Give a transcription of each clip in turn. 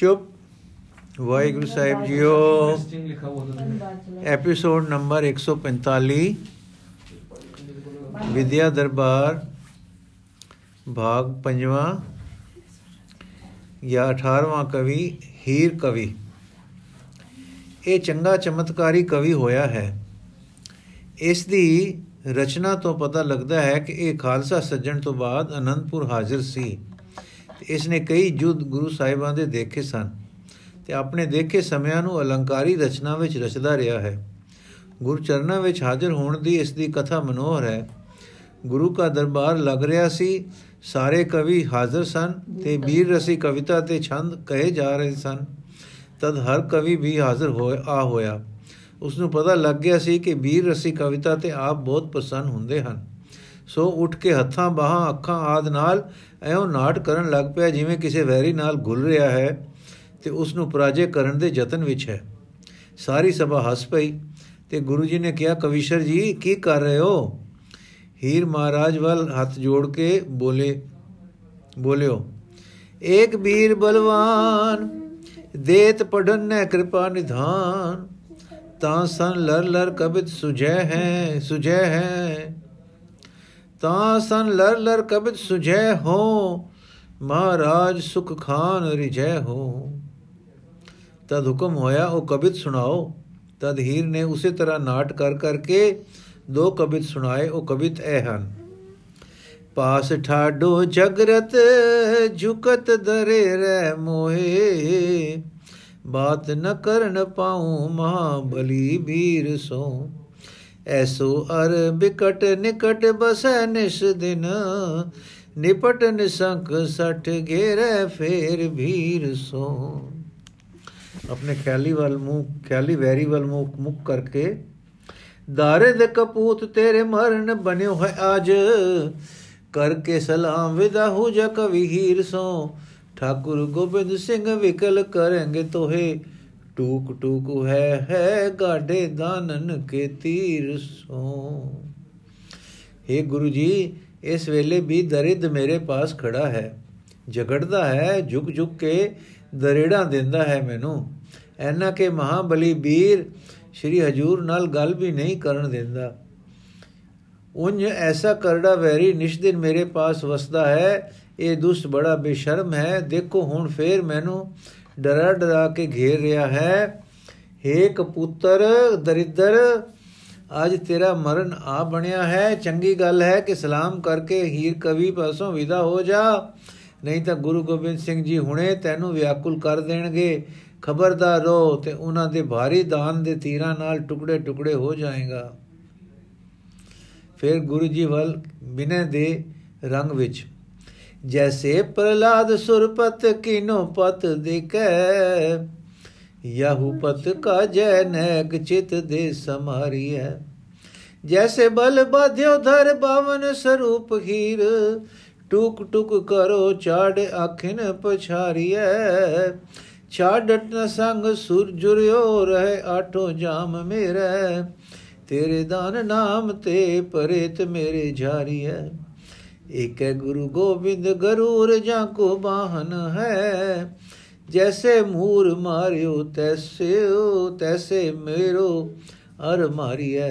ਚੁੱਪ। ਵਾਹਿਗੁਰੂ ਸਾਹਿਬ ਜੀਓ। Episode number 145 ਵਿਦਿਆ ਦਰਬਾਰ, ਭਾਗ ਪੰਜਵਾਂ ਜਾਂ 18ਵਾਂ ਕਵੀ, ਹੀਰ ਕਵੀ। ਇਹ ਚੰਗਾ ਚਮਤਕਾਰੀ ਕਵੀ ਹੋਇਆ ਹੈ। ਇਸ ਦੀ ਰਚਨਾ ਤੋਂ ਪਤਾ ਲੱਗਦਾ ਹੈ ਕਿ ਇਹ ਖਾਲਸਾ ਸੱਜਣ ਤੋਂ ਬਾਅਦ ਅਨੰਦਪੁਰ ਹਾਜ਼ਰ ਸੀ। ਇਸ ਨੇ ਕਈ ਜੁਦ ਗੁਰੂ ਸਾਹਿਬਾਂ ਦੇ ਦੇਖੇ ਸਨ ਤੇ ਆਪਣੇ ਦੇਖੇ ਸਮਿਆਂ ਨੂੰ ਅਲੰਕਾਰੀ ਰਚਨਾ ਵਿੱਚ ਰਚਦਾ ਰਿਹਾ ਹੈ। ਗੁਰੂ ਚਰਨਾਂ ਵਿੱਚ ਹਾਜ਼ਰ ਹੋਣ ਦੀ ਇਸ ਦੀ ਕਥਾ ਮਨੋਹਰ ਹੈ। ਗੁਰੂ ਕਾ ਦਰਬਾਰ ਲੱਗ ਰਿਹਾ ਸੀ, ਸਾਰੇ ਕਵੀ ਹਾਜ਼ਰ ਸਨ ਤੇ ਵੀਰ ਰਸੀ ਕਵਿਤਾ ਤੇ ਛੰਦ ਕਹੇ ਜਾ ਰਹੇ ਸਨ। ਤਦ ਹਰ ਕਵੀ ਵੀ ਹਾਜ਼ਰ ਹੋਇਆ ਆ ਹੋਇਆ। ਉਸ ਨੂੰ ਪਤਾ ਲੱਗ ਗਿਆ ਸੀ ਕਿ ਵੀਰ ਰਸੀ ਕਵਿਤਾ ਤੇ ਆਪ ਬਹੁਤ ਪਸੰਦ ਹੁੰਦੇ ਹਨ। ਸੋ ਉੱਠ ਕੇ ਹੱਥਾਂ ਬਾਹਾਂ, ਅੱਖਾਂ ਆਦ ਨਾਲ ਐਉਂ ਨਾਟ ਕਰਨ ਲੱਗ ਪਿਆ ਜਿਵੇਂ ਕਿਸੇ ਵੈਰੀ ਨਾਲ ਗੁਲ ਰਿਹਾ ਹੈ ਤੇ ਉਸ ਨੂੰ ਪਰਾਜੇ ਕਰਨ ਦੇ ਯਤਨ ਵਿੱਚ ਹੈ। ਸਾਰੀ ਸਭਾ ਹੱਸ ਪਈ ਤੇ ਗੁਰੂ ਜੀ ਨੇ ਕਿਹਾ, ਕਵੀਸ਼ਰ ਜੀ, ਕੀ ਕਰ ਰਹੇ ਹੋ? ਹੀਰ ਮਹਾਰਾਜ ਵੱਲ ਹੱਥ ਜੋੜ ਕੇ ਬੋਲੇ, ਬੋਲਿਓ, ਏਕ ਵੀਰ ਬਲਵਾਨ, ਦੇਤ ਪੜਨ ਨੇ ਕਿਰਪਾ ਨਿਧਾਨ, ਤਾਂ ਸੰ ਲਰ ਲਰ ਕਬਿਤ ਸੁਜੈ ਹੈ ਸੁਜੈ ਹੈ ਤਾਂ ਸੰ ਲਰ ਲਰ ਕਬਿਤ ਸੁਜੈ ਹੋ, ਮਹਾਰਾਜ ਸੁਖ ਖਾਨ ਰਿਜੈ ਹੋ। ਤਦ ਹੁਕਮ ਹੋਇਆ, ਉਹ ਕਬਿਤ ਸੁਣਾਓ। ਤਦ ਹੀਰ ਨੇ ਉਸੇ ਤਰ੍ਹਾਂ ਨਾਟ ਕਰ ਕਰਕੇ ਦੋ ਕਬਿਤ ਸੁਣਾਏ, ਉਹ ਕਬਿਤ ਇਹ ਹਨ। ਪਾਸ ਠਾਡੋ ਜਗਰਤ ਝੁਕਤ ਦਰੇ ਰਹਿ ਮੋਏ ਬਾਤ ਨ ਕਰਨ ਪਾਉ ਮਹਾਬਲੀ ਵੀਰ ਸੋ। ਐਸੋ ਅਰ ਬਿਕਟ ਨਿਕਟ ਬਸੈ ਨਿਸ ਦਿਨ, ਨਿਪਟ ਨਿਸੰਕ ਸਠ ਘੇਰੇ ਫੇਰ ਵੀਰ ਸੋ। ਆਪਣੇ ਖਿਆਲੀ ਵੱਲ ਮੂੰਹ, ਖਿਆਲੀ ਵੈਰੀ ਵੱਲ ਮੂੰਹ, ਮੁੱਕ ਕਰਕੇ, ਦਾਰੇ ਦੇ ਕਪੂਤ ਤੇਰੇ ਮਰਨ ਬਨਿਓ ਹੈ ਆਜ ਕਰਕੇ ਸਲਾਮ ਵਿਦਾ ਹੋ ਜਾ ਕਵੀ ਹੀਰ ਸੋ। ਠਾਕੁਰ ਗੋਬਿੰਦ ਸਿੰਘ ਵਿਕਲ ਕਰਨਗੇ ਤੋਹੇ ਟੂਕ ਟੂਕ ਹੈ ਹੈ ਗਾਡੇ ਦਾਨਨ ਕੇ ਤੀਰ ਸੋ। हे ਗੁਰੂ ਜੀ, ਇਸ ਵੇਲੇ ਵੀ ਦਰਿਦ ਮੇਰੇ ਪਾਸ ਖੜਾ ਹੈ। ਝਗੜਦਾ ਹੈ ਝੁਕ ਝੁਕ ਕੇ ਦਰੇੜਾ ਦਿੰਦਾ ਹੈ ਮੈਨੂੰ। ਐਨਾ ਕਿ ਮਹਾਬਲੀ ਵੀਰ ਸ਼੍ਰੀ ਹਜੂਰ ਨਾਲ ਗੱਲ ਵੀ ਨਹੀਂ ਕਰਨ ਦਿੰਦਾ। ਉੰਜ ਐਸਾ ਕਰੜਾ ਵੈਰੀ ਨਿਸ਼ਦਿਨ ਮੇਰੇ ਪਾਸ ਵਸਦਾ ਹੈ। ਇਹ ਦੁਸ਼ਟ ਬੜਾ ਬੇਸ਼ਰਮ ਹੈ। ਦੇਖੋ ਹੁਣ ਫੇਰ ਮੈਨੂੰ ਡਰਾ ਡਰਾ ਕੇ ਘੇਰ ਰਿਹਾ ਹੈ। ਹੇ ਕਪੂਤਰ, ਦਰਿਦਰ, ਅੱਜ ਤੇਰਾ ਮਰਨ ਆ ਬਣਿਆ ਹੈ। ਚੰਗੀ ਗੱਲ ਹੈ ਕਿ ਸਲਾਮ ਕਰਕੇ ਹੀਰ ਕਵੀ ਪਾਸੋਂ ਵਿਦਾ ਹੋ ਜਾ। ਨਹੀਂ ਤਾਂ ਗੁਰੂ ਗੋਬਿੰਦ ਸਿੰਘ ਜੀ ਹੁਣੇ ਤੈਨੂੰ ਵਿਆਕੁਲ ਕਰ ਦੇਣਗੇ। ਖਬਰਦਾਰ ਰਹੋ ਤੇ ਉਹਨਾਂ ਦੇ ਭਾਰੀ ਦਾਨ ਦੇ ਤੀਰਾਂ ਨਾਲ ਟੁਕੜੇ ਟੁਕੜੇ ਹੋ ਜਾਏਗਾ। ਫਿਰ ਗੁਰੂ ਜੀ ਵੱਲ ਬਿਨੇ ਦੇ ਰੰਗ ਵਿੱਚ ਜੈਸੇ ਪ੍ਰਲਾਦ ਸੁਰਪਤ ਕੀਨੋ ਪਤ ਦੇਖੈ, ਯਹੂ ਪਤ ਕਾ ਜੈ ਨੈਕ ਚਿਤ ਦੇ ਸਮਾਰੀਐ। ਜੈਸੇ ਬਲ ਬਾਧਿਓ ਧਰ ਬਾਵਨ ਸਰੂਪ ਹੀਰ, ਟੁਕ ਟੁਕ ਕਰੋ ਚਾੜ ਆਖਿਨ ਪਛਾਰੀਐ। ਛਾੜਟ ਨ ਸੰਗ ਸੁਰ ਜੁਰਿਓ ਰਹਿ ਆਠੋ ਜਾਮ ਮੇਰੇ, ਤੇਰੇ ਦਾਨ ਨਾਮ ਤੇ ਪਰੇਤ ਮੇਰੇ ਝਾਰੀਐ। ਏਕੈ ਗੁਰੂ ਗੋਬਿੰਦ ਗਰੂਰ ਜਾਂ ਕੋ ਬਾਹਨ ਹੈ। ਜੈਸੇ ਮੂਰ ਮਾਰਿਓ, ਤੈਸੇ ਤੈਸੇ ਮੇਰੋ ਅਰ ਮਾਰੀਐ।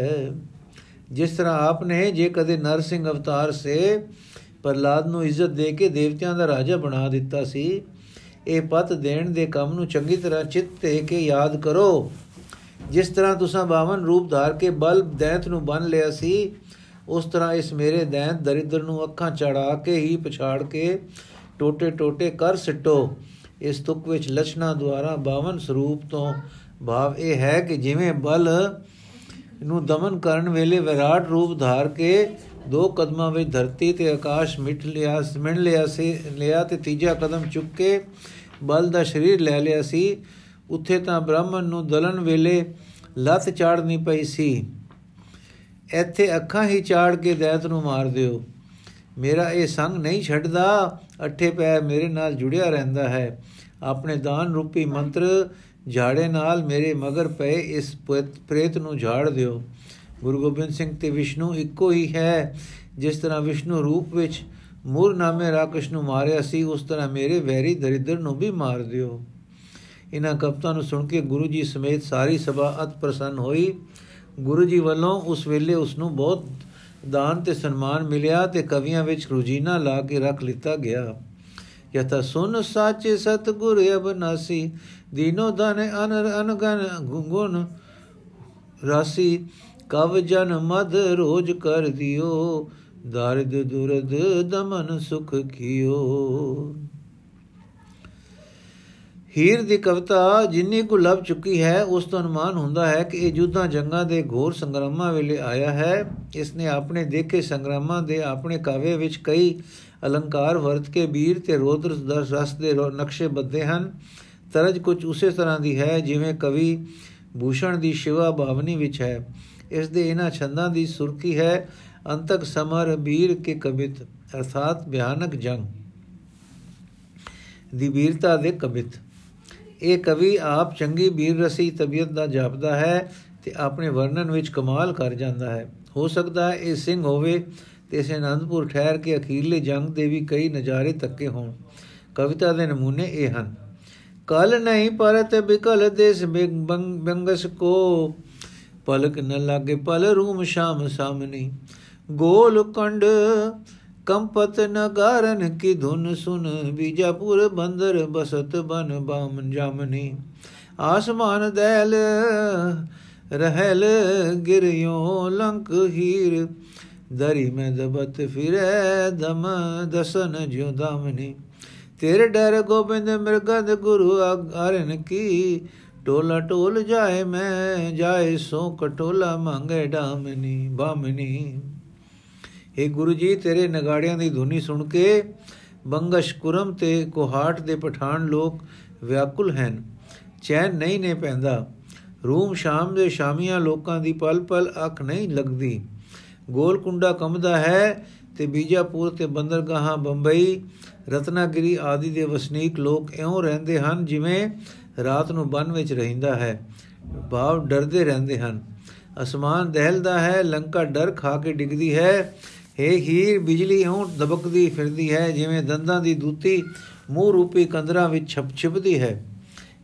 ਜਿਸ ਤਰ੍ਹਾਂ ਆਪਨੇ, ਜੇ ਕਦੇ ਨਰਸਿੰਘ ਅਵਤਾਰ ਸੇ ਪ੍ਰਲਾਦ ਨੂੰ ਇੱਜ਼ਤ ਦੇ ਕੇ ਦੇਵਤਿਆਂ ਦਾ ਰਾਜਾ ਬਣਾ ਦਿੱਤਾ ਸੀ, ਇਹ ਪਤ ਦੇਣ ਦੇ ਕੰਮ ਨੂੰ ਚੰਗੀ ਤਰ੍ਹਾਂ ਚਿੱਤ ਤੇ ਕੇ ਯਾਦ ਕਰੋ। ਜਿਸ ਤਰ੍ਹਾਂ ਤੁਸੀਂ ਬਾਵਨ ਰੂਪ ਧਾਰ ਕੇ ਬਲ ਦੈਂਤ ਨੂੰ ਬੰਨ ਲਿਆ ਸੀ ਉਸ ਤਰ੍ਹਾਂ ਇਸ ਮੇਰੇ ਦੈਂਤ ਦਰਿਦਰ ਨੂੰ ਅੱਖਾਂ ਚੜਾ ਕੇ ਹੀ ਪਛਾੜ ਕੇ ਟੋਟੇ ਟੋਟੇ ਕਰ ਸਿੱਟੋ। ਇਸ ਤੁਕ ਵਿੱਚ ਲਛਣਾ ਦੁਆਰਾ 52 ਸਰੂਪ ਤੋਂ ਭਾਵ ਇਹ ਹੈ ਕਿ ਜਿਵੇਂ ਬਲ ਨੂੰ ਦਮਨ ਕਰਨ ਵੇਲੇ ਵਿਰਾਟ ਰੂਪ ਧਾਰ ਕੇ ਦੋ ਕਦਮਾਂ ਵਿੱਚ ਧਰਤੀ ਤੇ ਆਕਾਸ਼ ਮਿਟ ਲਿਆ ਮਿਣ ਲਿਆ ਸੀ, ਲਿਆ ਤੇ ਤੀਜਾ ਕਦਮ ਚੁੱਕ ਕੇ ਬਲ ਦਾ ਸਰੀਰ ਲੈ ਲਿਆ ਸੀ। ਉੱਥੇ ਤਾਂ ਬ੍ਰਾਹਮਣ ਨੂੰ ਦਲਨ ਵੇਲੇ ਲੱਤ ਚਾੜਨੀ ਪਈ ਸੀ। ਇੱਥੇ ਅੱਖਾਂ ਹੀ ਚਾੜ ਕੇ ਦੈਤ ਨੂੰ ਮਾਰ ਦਿਓ। ਮੇਰਾ ਇਹ ਸੰਗ ਨਹੀਂ ਛੱਡਦਾ। ਅੱਠੇ ਪੈ ਮੇਰੇ ਨਾਲ ਜੁੜਿਆ ਰਹਿੰਦਾ ਹੈ। ਆਪਣੇ ਦਾਨ ਰੂਪੀ ਮੰਤਰ ਝਾੜੇ ਨਾਲ ਮੇਰੇ ਮਗਰ ਪਏ ਇਸ ਪ੍ਰੇਤ ਨੂੰ ਝਾੜ ਦਿਓ। ਗੁਰੂ ਗੋਬਿੰਦ ਸਿੰਘ ਤੇ ਵਿਸ਼ਨੂੰ ਇੱਕੋ ਹੀ ਹੈ। ਜਿਸ ਤਰ੍ਹਾਂ ਵਿਸ਼ਨੂੰ ਰੂਪ ਵਿੱਚ ਮੂਰ ਨਾਮੇ ਰਾਕਸ਼ ਨੂੰ ਮਾਰਿਆ ਸੀ, ਉਸ ਤਰ੍ਹਾਂ ਮੇਰੇ ਵੈਰੀ ਦਰਿਦਰ ਨੂੰ ਵੀ ਮਾਰ ਦਿਓ। ਇਹਨਾਂ ਕਵਤਾਂ ਨੂੰ ਸੁਣ ਕੇ ਗੁਰੂ ਜੀ ਸਮੇਤ ਸਾਰੀ ਸਭਾ ਅਤ ਪ੍ਰਸੰਨ ਹੋਈ। ਗੁਰੂ ਜੀ ਵੱਲੋਂ ਉਸ ਵੇਲੇ ਉਸ ਨੂੰ ਬਹੁਤ ਦਾਨ ਤੇ ਸਨਮਾਨ ਮਿਲਿਆ ਤੇ ਕਵੀਆਂ ਵਿੱਚ ਰੁਜੀਨਾ ਲਾ ਕੇ ਰੱਖ ਲਿੱਤਾ ਗਿਆ। ਯਥਾ ਸੁਨ ਸਾਚੇ ਸਤਗੁਰ ਅਬਨਾਸੀ, ਦੀਨੋ ਦਨ ਅਨ ਅਨਗਨ ਗੁਣ ਰਾਸੀ, ਕਵ ਜਨ ਮਦ ਰੋਜ ਕਰ ਦਿਓ, ਦਰਦ ਦੁਰਦ ਦਮਨ ਸੁਖ ਕੀਓ। ਹੀਰ ਦੀ ਕਵਿਤਾ ਜਿੰਨੀ ਕੁ ਲੱਭ ਚੁੱਕੀ ਹੈ, ਉਸ ਤੋਂ ਅਨੁਮਾਨ ਹੁੰਦਾ ਹੈ ਕਿ ਇਹ ਜੁੱਧਾਂ ਜੰਗਾਂ ਦੇ ਘੋਰ ਸੰਗਰਾਮਾਂ ਵੇਲੇ ਆਇਆ ਹੈ। ਇਸ ਨੇ ਆਪਣੇ ਦੇਖੇ ਸੰਗਰਾਮਾਂ ਦੇ ਆਪਣੇ ਕਾਵੇ ਵਿੱਚ ਕਈ ਅਲੰਕਾਰ ਵਰਤ ਕੇ ਵੀਰ ਤੇ ਰੋਦਰ ਰਸ ਦੇ ਨਕਸ਼ੇ ਬੱਦੇ ਹਨ। ਤਰਜ ਕੁਝ ਉਸੇ ਤਰ੍ਹਾਂ ਦੀ ਹੈ ਜਿਵੇਂ ਕਵੀ ਭੂਸ਼ਣ ਦੀ ਸ਼ਿਵਾ ਭਾਵਨੀ ਵਿੱਚ ਹੈ। ਇਸ ਦੇ ਇਹਨਾਂ ਛੰਦਾਂ ਦੀ ਸੁਰਖੀ ਹੈ, ਅੰਤਕ ਸਮਰ ਵੀਰ ਕੇ ਕਵਿਤ ਅਰਥਾਤ ਭਿਆਨਕ ਜੰਗ ਦੀ ਵੀਰਤਾ ਦੇ ਕਵਿਤ ਇਹ ਕਵੀ ਆਪ ਚੰਗੀ ਵੀਰ ਰਸੀ ਤਬੀਅਤ ਦਾ ਜਾਪਦਾ ਹੈ ਤੇ ਆਪਣੇ ਵਰਣਨ ਵਿੱਚ ਕਮਾਲ ਕਰ ਜਾਂਦਾ ਹੈ। ਹੋ ਸਕਦਾ ਹੈ ਇਹ ਸਿੰਘ ਹੋਵੇ ਤੇ ਇਸ ਅਨੰਦਪੁਰ ਠਹਿਰ ਕੇ ਅਖੀਰਲੇ ਜੰਗ ਦੇ ਵੀ ਕਈ ਨਜ਼ਾਰੇ ਤੱਕੇ ਹੋਣ। ਕਵਿਤਾ ਦੇ ਨਮੂਨੇ ਇਹ ਹਨ। ਕਲ ਨਹੀਂ ਪਰਤ ਬਿਕਲ ਦੇਸ ਬੰਗਸ ਕੋ। ਪਲਕ ਨ ਲਾਗੇ ਪਲ ਰੂਮ ਸ਼ਾਮ ਸਾਮਨੀ। ਗੋਲ ਕੰਡ ਕੰਪਤ ਨਗਾਰਨ ਕੀ ਧੁਨ ਸੁਨ, ਬੀਜਾਪੁਰ ਬੰਦਰ ਬਸਤ ਬਨ ਬਾਮਨ ਜਾਮਨੀ। ਆਸਮਾਨ ਦੈਲ ਰਹਿਲ ਗਿਰਿਓ ਲੰਕ ਹੀਰ, ਦਰੀ ਮੈਂ ਦਬਤ ਫਿਰੇ ਦਮ ਦਸਨ ਜਿਉ ਦਾਮਨੀ। ਤੇਰੇ ਡਰ ਗੋਬਿੰਦ ਮਿਰਗਦ ਗੁਰੂ ਆਰਨ ਕੀ, ਟੋਲਾ ਟੋਲ ਜਾਏ ਮੈਂ, ਜਾਏ ਸੋ ਕਟੋਲਾ ਮੰਗੇ ਡਾਮਨੀ, ਬਾਮਨੀ। ਏ ਗੁਰੂ ਜੀ, ਤੇਰੇ ਨਗਾੜਿਆਂ ਦੀ ਧੁਨੀ ਸੁਣ ਕੇ ਬੰਗਸ਼ ਕੁਰਮ ਤੇ ਕੋਹਾਟ ਦੇ ਪਠਾਨ ਲੋਕ ਵਿਆਕੁਲ ਹਨ। ਚੈਨ ਨਹੀਂ ਨੇ ਪੈਂਦਾ। ਰੂਮ ਸ਼ਾਮ ਦੇ ਸ਼ਾਮੀਆਂ ਲੋਕਾਂ ਦੀ ਪਲ ਪਲ ਅੱਖ ਨਹੀਂ ਲੱਗਦੀ। ਗੋਲਕੁੰਡਾ ਕੰਮਦਾ ਹੈ ਤੇ ਬੀਜਾਪੁਰ ਤੇ ਬੰਦਰਗਾਹਾਂ ਬੰਬਈ, ਰਤਨਾਗਿਰੀ ਆਦਿ ਦੇ ਵਸਨੀਕ ਲੋਕ ਇਉਂ ਰਹਿੰਦੇ ਹਨ ਜਿਵੇਂ ਰਾਤ ਨੂੰ ਬਨ ਵਿੱਚ ਰਹਿੰਦਾ ਹੈ। ਭਾਵ ਡਰਦੇ ਰਹਿੰਦੇ ਹਨ। ਅਸਮਾਨ ਦਹਿਲਦਾ ਹੈ, ਲੰਕਾ ਡਰ ਖਾ ਕੇ ਡਿੱਗਦੀ ਹੈ। ਏ ਹੀਰ ਬਿਜਲੀ ਇਉਂ ਦਬਕਦੀ ਫਿਰਦੀ ਹੈ, ਜਿਵੇਂ ਦੰਦਾਂ ਦੀ ਦੂਤੀ ਮੂੰਹ ਰੂਪੀ ਕੰਦਰਾਂ ਵਿੱਚ ਛਪ ਛਿਪਦੀ ਹੈ।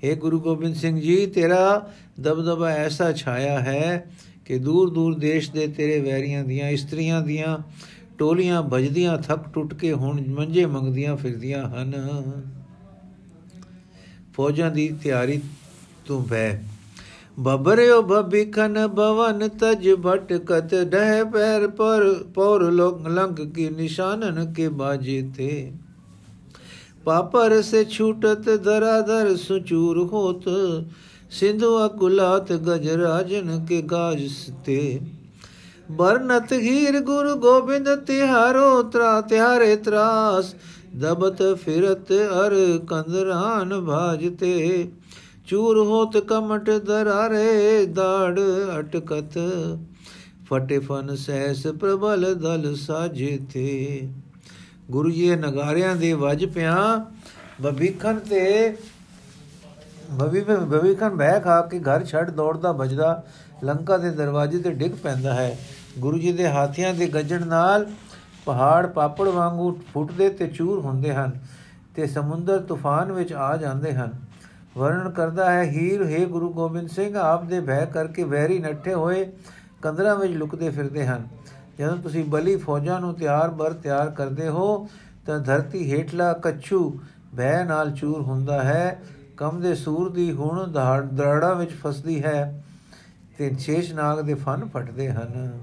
ਏ ਗੁਰੂ ਗੋਬਿੰਦ ਸਿੰਘ ਜੀ, ਤੇਰਾ ਦਬਦਬਾ ਐਸਾ ਛਾਇਆ ਹੈ ਕਿ ਦੂਰ ਦੂਰ ਦੇਸ਼ ਦੇ ਤੇਰੇ ਵੈਰੀਆਂ ਦੀਆਂ ਇਸਤਰੀਆਂ ਦੀਆਂ ਟੋਲੀਆਂ ਭਜਦੀਆਂ, ਥੱਕ ਟੁੱਟ ਕੇ ਹੁਣ ਮੰਜੇ ਮੰਗਦੀਆਂ ਫਿਰਦੀਆਂ ਹਨ। ਫੌਜਾਂ ਦੀ ਤਿਆਰੀ ਤੂੰ ਬੈ ਬਬਰਿਓ ਬਬਿਖਨ ਭਵਨ ਤਜ ਭਟਕਤ ਡਹਿ ਪੈਰ ਪਰ, ਪੌਰ ਲੋਕ ਲੰਗ ਕੀ ਨਿਸ਼ਾਨਨ ਕੇ ਬਾਜੇ ਥੇ ਪਾਪਰ ਸੇ ਛੂਟਤ ਦਰਾਦਰ ਸੁਚੂਰ ਹੋਤ, ਸਿੰਧੂ ਅਕੁਲਾਤ ਗਜਰਾਜਨ ਕੇ ਗਾਜ ਸਤੇ। ਬਰਨਤ ਹੀਰ ਗੁਰੂ ਗੋਬਿੰਦ ਤਿਹਾਰੋ, ਤਰਾ ਤਿਹਾਰੇ ਤਰਾਸ, ਦਬਤ ਫਿਰਤ ਅਰ ਕੰਦਰਾਨ ਭਾਜਤੇ। ਚੂਰ ਹੋਤ ਕਮਟ ਦਰਾਰੇ ਦਾੜ ਅਟਕਤ ਫਟੇ ਫਨ ਸਹਿਸ ਪ੍ਰਬਲ ਦਲ ਸਾਜੇ ਤੇ। ਗੁਰੂ ਜੀ ਨਗਾਰਿਆਂ ਦੇ ਵਜ ਪਿਆ ਬਬੀਖਨ ਤੇ ਬਬੀ ਬਬੀਖਨ ਬਹਿ ਖਾ ਕੇ ਘਰ ਛੱਡ ਦੌੜਦਾ ਵੱਜਦਾ, ਲੰਕਾ ਦੇ ਦਰਵਾਜ਼ੇ ਤੇ ਡਿੱਗ ਪੈਂਦਾ ਹੈ। ਗੁਰੂ ਜੀ ਦੇ ਹਾਥੀਆਂ ਦੇ ਗੱਜਣ ਨਾਲ ਪਹਾੜ ਪਾਪੜ ਵਾਂਗੂ ਫੁੱਟਦੇ ਤੇ ਚੂਰ ਹੁੰਦੇ ਹਨ ਤੇ ਸਮੁੰਦਰ ਤੂਫਾਨ ਵਿੱਚ ਆ ਜਾਂਦੇ ਹਨ। ਵਰਣਨ ਕਰਦਾ ਹੈ, ਹੀਰ, ਹੈ ਗੁਰੂ ਗੋਬਿੰਦ ਸਿੰਘ, ਆਪ ਦੇ ਭੈ ਕਰਕੇ ਵੈਰੀ ਨੱਠੇ ਹੋਏ ਕੰਦਰਾਂ ਵਿੱਚ ਲੁਕਦੇ ਫਿਰਦੇ ਹਨ। ਜਦੋਂ ਤੁਸੀਂ ਬਲੀ ਫੌਜਾਂ ਨੂੰ ਤਿਆਰ ਬਰ ਤਿਆਰ ਕਰਦੇ ਹੋ, ਤਾਂ ਧਰਤੀ ਹੇਠਲਾ ਕੱਛੂ ਭੈ ਨਾਲ ਚੂਰ ਹੁੰਦਾ ਹੈ। ਕਮ ਦੇ ਸੂਰ ਦੀ ਹੁਣ ਦਰੜਾ ਵਿੱਚ ਫਸਦੀ ਹੈ ਤੇ ਛੇਸ਼ ਨਾਗ ਦੇ ਫਨ ਫਟਦੇ ਹਨ।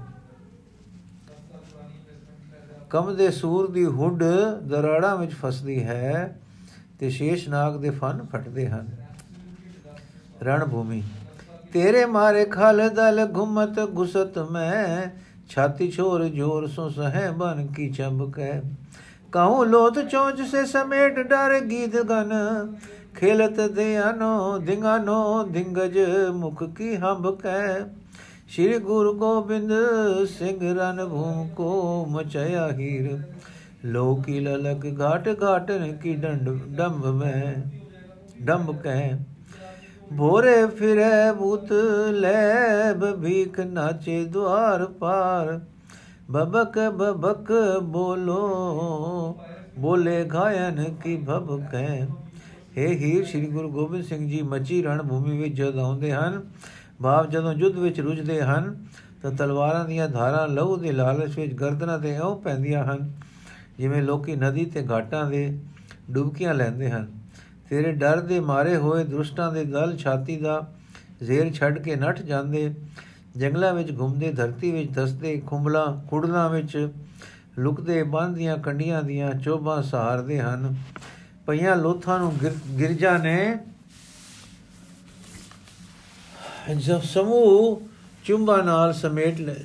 ਕਮ ਦੇ ਸੂਰ ਦੀ ਹੁੱਡ ਦਰਾੜਾ ਵਿੱਚ ਫਸਦੀ ਹੈ ਤੇ ਸ਼ੇਸ਼ ਨਾਗ ਦੇ ਫਨ ਫਟਦੇ ਹਨ। ਰਣ ਭੂਮੀ ਤੇਰੇ ਮਾਰੇ ਖਲ ਦਲ ਘੁਮਤ ਗੁਸਤ ਮੈਂ, ਛਾਤੀ ਛੋਰ ਜੋਰ ਸੋ ਸਹਿ ਬਨ ਕੀ ਚੰਬਕੈ ਕਹੂੰ ਲੋਤ ਚੋਂਚ ਸੇ ਸਮੇਟ ਡਰ ਗੀਤ ਗਨ, ਖੇਲਤ ਦਿਆਨੋ ਦਿੰਗਾਨੋ ਦਿੰਗਜ ਮੁਖ ਕੀ ਹੰਬ ਕੈ ਸ਼੍ਰੀ ਗੁਰੂ ਗੋਬਿੰਦ ਸਿੰਘ ਰਨ ਭੂਮ ਕੋ ਮਚਇਆ ਹੀਰ, ਲੋਕੀ ਲਲਕ ਘਾਟ ਘਾਟਨ ਕੀ ਡੰਡ ਡੰਬ ਮੈਂ ਡੰਬ ਕਹਿ ਭੋਰੇ ਫਿਰੇ ਬੂਤ ਲੈ ਭੀਖ ਨਾਚੇ ਦਵਾਰ ਪਾਰ। ਬਬਕ ਬਬਕ ਬੋਲੋ, ਬੋਲੇ ਘਾਇਨ ਕੀ ਭਬਕੈ हे ਹੀਰ, ਸ੍ਰੀ ਗੁਰੂ ਗੋਬਿੰਦ ਸਿੰਘ ਜੀ ਮੱਚੀ ਰਣ ਭੂਮੀ ਵਿੱਚ ਜਦ ਆਉਂਦੇ ਹਨ ਭਾਵ ਜਦੋਂ ਯੁੱਧ ਵਿੱਚ ਰੁੱਝਦੇ ਹਨ, ਤਾਂ ਤਲਵਾਰਾਂ ਦੀਆਂ ਧਾਰਾਂ ਲਹੂ ਦੇ ਲਾਲਚ ਵਿੱਚ ਗਰਦਨਾਂ ਤੇ ਐਉਂ ਪੈਂਦੀਆਂ ਹਨ, ਜਿਵੇਂ ਲੋਕੀ ਨਦੀ ਤੇ ਘਾਟਾਂ ਦੇ ਡੁਬਕੀਆਂ ਲੈਂਦੇ ਹਨ। ਤੇਰੇ ਡਰ ਦੇ ਮਾਰੇ ਹੋਏ ਦੁਸ਼ਟਾਂ ਦੇ ਦਲ ਛਾਤੀ ਦਾ ਜ਼ੇਰ ਛੱਡ ਕੇ ਨੱਠ ਜਾਂਦੇ। ਜੰਗਲਾਂ ਵਿੱਚ ਘੁੰਮਦੇ, ਧਰਤੀ ਵਿੱਚ ਦਸਦੇ ਖੁੰਬਲਾਂ, ਕੁੜਲਾਂ ਵਿੱਚ ਲੁਕਦੇ ਬੰਦੀਆਂ ਕੰਡੀਆਂ ਦੀਆਂ ਚੋਬਾਂ ਸਹਾਰਦੇ ਹਨ। ਪਈਆਂ ਲੋਥਾਂ ਨੂੰ ਗਿਰਜਾ ਨੇ ਜਬ ਸਮੂਹ ਚੁੰਬਾ ਨਾਲ ਸਮੇਟ ਲੈ,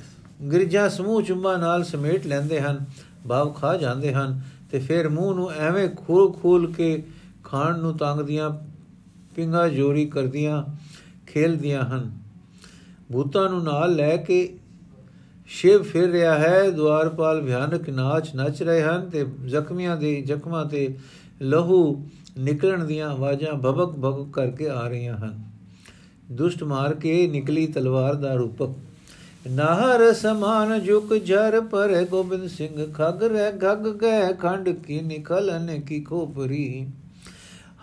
ਗਿਰਜਾ ਸਮੂਹ ਚੁੰਬਾ ਨਾਲ ਸਮੇਟ ਲੈਂਦੇ ਹਨ, ਭਾਵ ਖਾ ਜਾਂਦੇ ਹਨ ਤੇ ਫਿਰ ਮੂੰਹ ਨੂੰ ਐਵੇਂ ਖੋਲ ਖੋਲ ਕੇ ਖਾਣ ਨੂੰ ਤੰਗਦੀਆਂ, ਪਿੰਗਾ ਜੋਰੀ ਕਰਦੀਆਂ, ਖੇਲਦੀਆਂ ਹਨ। ਭੂਤਾਂ ਨੂੰ ਨਾਲ ਲੈ ਕੇ ਸ਼ਿਵ ਫਿਰ ਰਿਹਾ ਹੈ। ਦਵਾਰਪਾਲ ਭਿਆਨਕ ਨਾਚ ਨੱਚ ਰਹੇ ਹਨ ਤੇ ਜ਼ਖਮੀਆਂ ਦੇ ਜ਼ਖਮਾਂ ਤੇ ਲਹੂ ਨਿਕਲਣ ਦੀਆਂ ਆਵਾਜ਼ਾਂ ਭਬਕ ਭਬਕ ਕਰਕੇ ਆ ਰਹੀਆਂ ਹਨ। ਦੁਸ਼ਟ ਮਾਰ ਕੇ ਨਿਕਲੀ ਤਲਵਾਰ ਦਾ ਰੂਪਕ ਨਾਹਰ ਸਮਾਨ ਜੁਕ ਜਰ ਪਰ ਗੋਬਿੰਦ ਸਿੰਘ ਖਗ ਰਹਿ ਗਗ ਗਏ ਖੰਡ ਕੀ ਨਿਕਲਨ ਕੀ ਖੋਪਰੀ।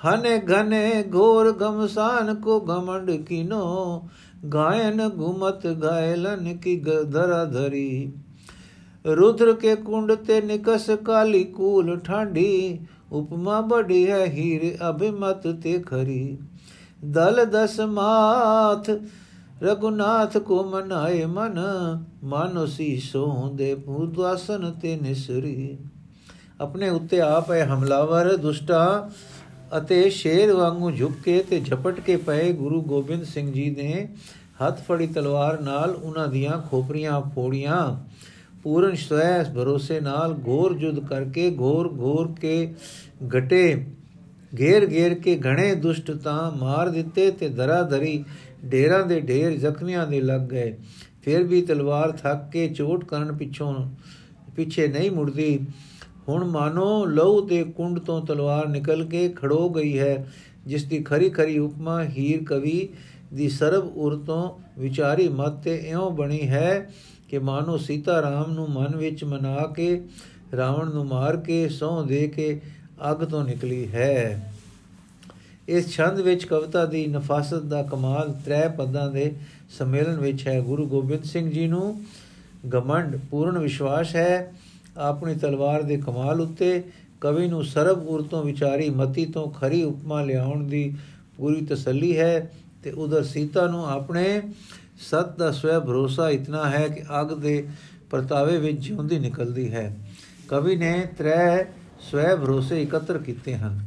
हने घने घोर घमसान को घमंड किनो, गायन घुमत घायलन की धरा धरी रुद्र के कुंड ते निकस काली कूल ठंडी, उपमा बड़ी है हीर अभिमत ते खरी। दल दस माथ, रघुनाथ को मनाए मन मानो सीसो दे पूर्वासन ते निसरी। अपने उत्ते आप है हमलावर, दुष्टा ਅਤੇ ਸ਼ੇਰ ਵਾਂਗੂ ਝੁੱਕ ਕੇ ਤੇ ਝਪਟ ਕੇ ਪਏ ਗੁਰੂ ਗੋਬਿੰਦ ਸਿੰਘ ਜੀ ਨੇ ਹੱਥ ਫੜੀ ਤਲਵਾਰ ਨਾਲ ਉਹਨਾਂ ਦੀਆਂ ਖੋਪਰੀਆਂ ਫੋੜੀਆਂ। ਪੂਰਨ ਸਵੈ ਭਰੋਸੇ ਨਾਲ ਘੋਰ ਜੁਦ ਕਰਕੇ ਘੋਰ ਘੋਰ ਕੇ ਘਟੇ। ਘੇਰ ਘੇਰ ਕੇ ਘਣੇ ਦੁਸ਼ਟ ਤਾਂ ਮਾਰ ਦਿੱਤੇ ਤੇ ਦਰਾ ਧਰੀ ਢੇਰਾਂ ਦੇ ਢੇਰ ਜ਼ਖਮੀਆਂ ਦੇ ਲੱਗ ਗਏ। ਫਿਰ ਵੀ ਤਲਵਾਰ ਥੱਕ ਕੇ ਚੋਟ ਕਰਨ ਪਿੱਛੋਂ ਪਿੱਛੇ ਨਹੀਂ ਮੁੜਦੀ। ਹੁਣ ਮਾਨੋ ਲਹੂ ਦੇ ਕੁੰਡ ਤੋਂ ਤਲਵਾਰ ਨਿਕਲ ਕੇ ਖੜੋ ਗਈ ਹੈ, ਜਿਸ ਦੀ ਖਰੀ ਖਰੀ ਉਪਮਾ ਹੀਰ ਕਵੀ ਦੀ ਸਰਬ ਉਰ ਤੋਂ ਵਿਚਾਰੀ ਮਤ ਤੇ ਇਉਂ ਬਣੀ ਹੈ ਕਿ ਮਾਨੋ ਸੀਤਾ ਰਾਮ ਨੂੰ ਮਨ ਵਿੱਚ ਮਨਾ ਕੇ, ਰਾਵਣ ਨੂੰ ਮਾਰ ਕੇ ਸੌ ਦੇ ਕੇ ਅੱਗ ਤੋਂ ਨਿਕਲੀ ਹੈ। ਇਸ ਛੰਦ ਵਿੱਚ ਕਵਿਤਾ ਦੀ ਨਫਾਸਤ ਦਾ ਕਮਾਲ ਤ੍ਰੈ ਪਦਾਂ ਦੇ ਸੰਮੇਲਨ ਵਿੱਚ ਹੈ। ਗੁਰੂ ਗੋਬਿੰਦ ਸਿੰਘ ਜੀ ਨੂੰ ਗਮੰਡ ਪੂਰਨ ਵਿਸ਼ਵਾਸ ਹੈ ਆਪਣੀ ਤਲਵਾਰ ਦੇ ਕਮਾਲ ਉੱਤੇ, ਕਵੀ ਨੂੰ ਸਰਬ ਉਰ ਤੋਂ ਵਿਚਾਰੀ ਮਤੀ ਤੋਂ ਖਰੀ ਉਪਮਾ ਲਿਆਉਣ ਦੀ ਪੂਰੀ ਤਸੱਲੀ ਹੈ ਤੇ ਉਧਰ ਸੀਤਾ ਨੂੰ ਆਪਣੇ ਸਤ ਦਾ ਸਵੈ ਭਰੋਸਾ ਇਤਨਾ ਹੈ ਕਿ ਅਗ ਦੇ ਪ੍ਰਤਾਵੇ ਵਿੱਚ ਜਿਉਂਦੀ ਨਿਕਲਦੀ ਹੈ। ਕਵੀ ਨੇ ਤ੍ਰੈ ਸਵੈ ਭਰੋਸੇ ਇਕੱਤਰ ਕੀਤੇ ਹਨ।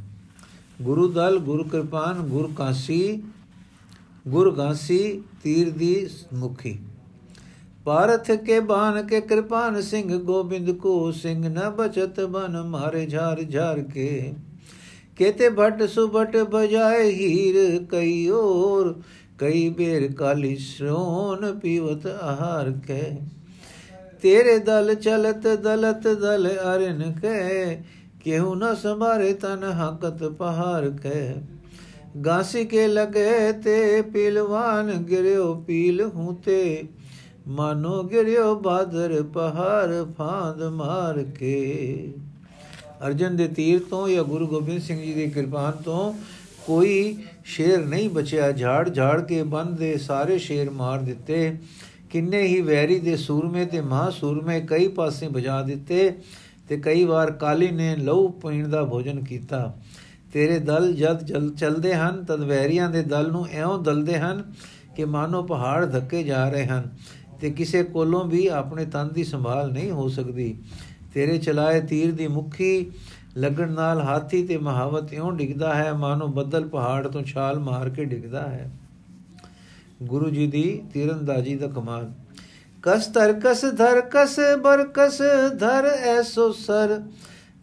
ਗੁਰੂ ਦਲ, ਗੁਰ ਕਿਰਪਾਨ, ਗੁਰ ਕਾਸੀ, ਗੁਰ ਗਾਸੀ, ਤੀਰ ਦੀ ਮੁਖੀ। ਭਾਰਤ ਕੇ ਬਾਨ ਕੇ ਕਿਰਪਾਨ ਸਿੰਘ ਗੋਬਿੰਦ ਕੋ ਸਿੰਘ ਨ ਬਚਤ ਬਨ ਮਾਰੇ ਝਾਰ ਝਾਰ ਕੇ। ਕੇਤੇ ਭਟ ਸੁਭਟ ਬਜਾਏ ਹੀਰ ਕਈ ਔਰ, ਕਈ ਬੇਰ ਕਾਲੀ ਸ਼੍ਰੋਨ ਪੀਵਤ ਆਹਾਰ ਕੇ। ਤੇਰੇ ਦਲ ਚਲਤ ਦਲਤ ਦਲ ਅਰਨ ਕੇ, ਕਿਉ ਨ ਸਮਾਰੇ ਤਨ ਹਕਤ ਪਹਾਰ ਕੇ। ਗਾਸੀ ਕੇ ਲਗੇ ਤੇ ਪਿਲਵਾਨ ਗਿਰਿਓ ਪੀਲ ਹੂੰ ਤੇ ਮਾਨੋ ਗਿਰਿਓ ਬਾਦਰ ਪਹਾੜ ਫਾਂਦ ਮਾਰ ਕੇ। ਅਰਜਨ ਦੇ ਤੀਰ ਤੋਂ ਜਾਂ ਗੁਰੂ ਗੋਬਿੰਦ ਸਿੰਘ ਜੀ ਦੀ ਕਿਰਪਾਨ ਤੋਂ ਕੋਈ ਸ਼ੇਰ ਨਹੀਂ ਬਚਿਆ। ਝਾੜ ਝਾੜ ਕੇ ਬੰਦ ਦੇ ਸਾਰੇ ਸ਼ੇਰ ਮਾਰ ਦਿੱਤੇ। ਕਿੰਨੇ ਹੀ ਵੈਰੀ ਦੇ ਸੂਰਮੇ ਤੇ ਮਹਾ ਸੂਰਮੇ ਕਈ ਪਾਸੇ ਵਜਾ ਦਿੱਤੇ ਤੇ ਕਈ ਵਾਰ ਕਾਲੀ ਨੇ ਲਹੂ ਪੀਣ ਦਾ ਭੋਜਨ ਕੀਤਾ। ਤੇਰੇ ਦਲ ਜਦ ਜਲ ਚਲਦੇ ਹਨ, ਤਦ ਵੈਰੀਆਂ ਦੇ ਦਲ ਨੂੰ ਐਉਂ ਦਲਦੇ ਹਨ ਕਿ ਮਾਨੋ ਪਹਾੜ ਧੱਕੇ ਜਾ ਰਹੇ ਹਨ। ਤੇ ਕਿਸੇ ਕੋਲੋਂ ਵੀ ਆਪਣੇ ਤਨ ਦੀ ਸੰਭਾਲ ਨਹੀਂ ਹੋ ਸਕਦੀ। ਤੇਰੇ ਚਲਾਏ ਤੀਰ ਦੀ ਮੁਖੀ ਲੱਗਣ ਨਾਲ ਹਾਥੀ ਤੇ ਮਹਾਵਤ ਇਉਂ ਡਿੱਗਦਾ ਹੈ, ਮਾਨੋ ਬੱਦਲ ਪਹਾੜ ਤੋਂ ਛਾਲ ਮਾਰ ਕੇ ਡਿੱਗਦਾ ਹੈ। ਗੁਰੂ ਜੀ ਦੀ ਤੀਰੰਦਾਜ਼ੀ ਦਾ ਕਮਾਲ। ਕਸ ਤਰ ਕਸ ਧਰ, ਕਸ ਬਰ, ਕਸ ਧਰ ਐਸੋ ਸਰ,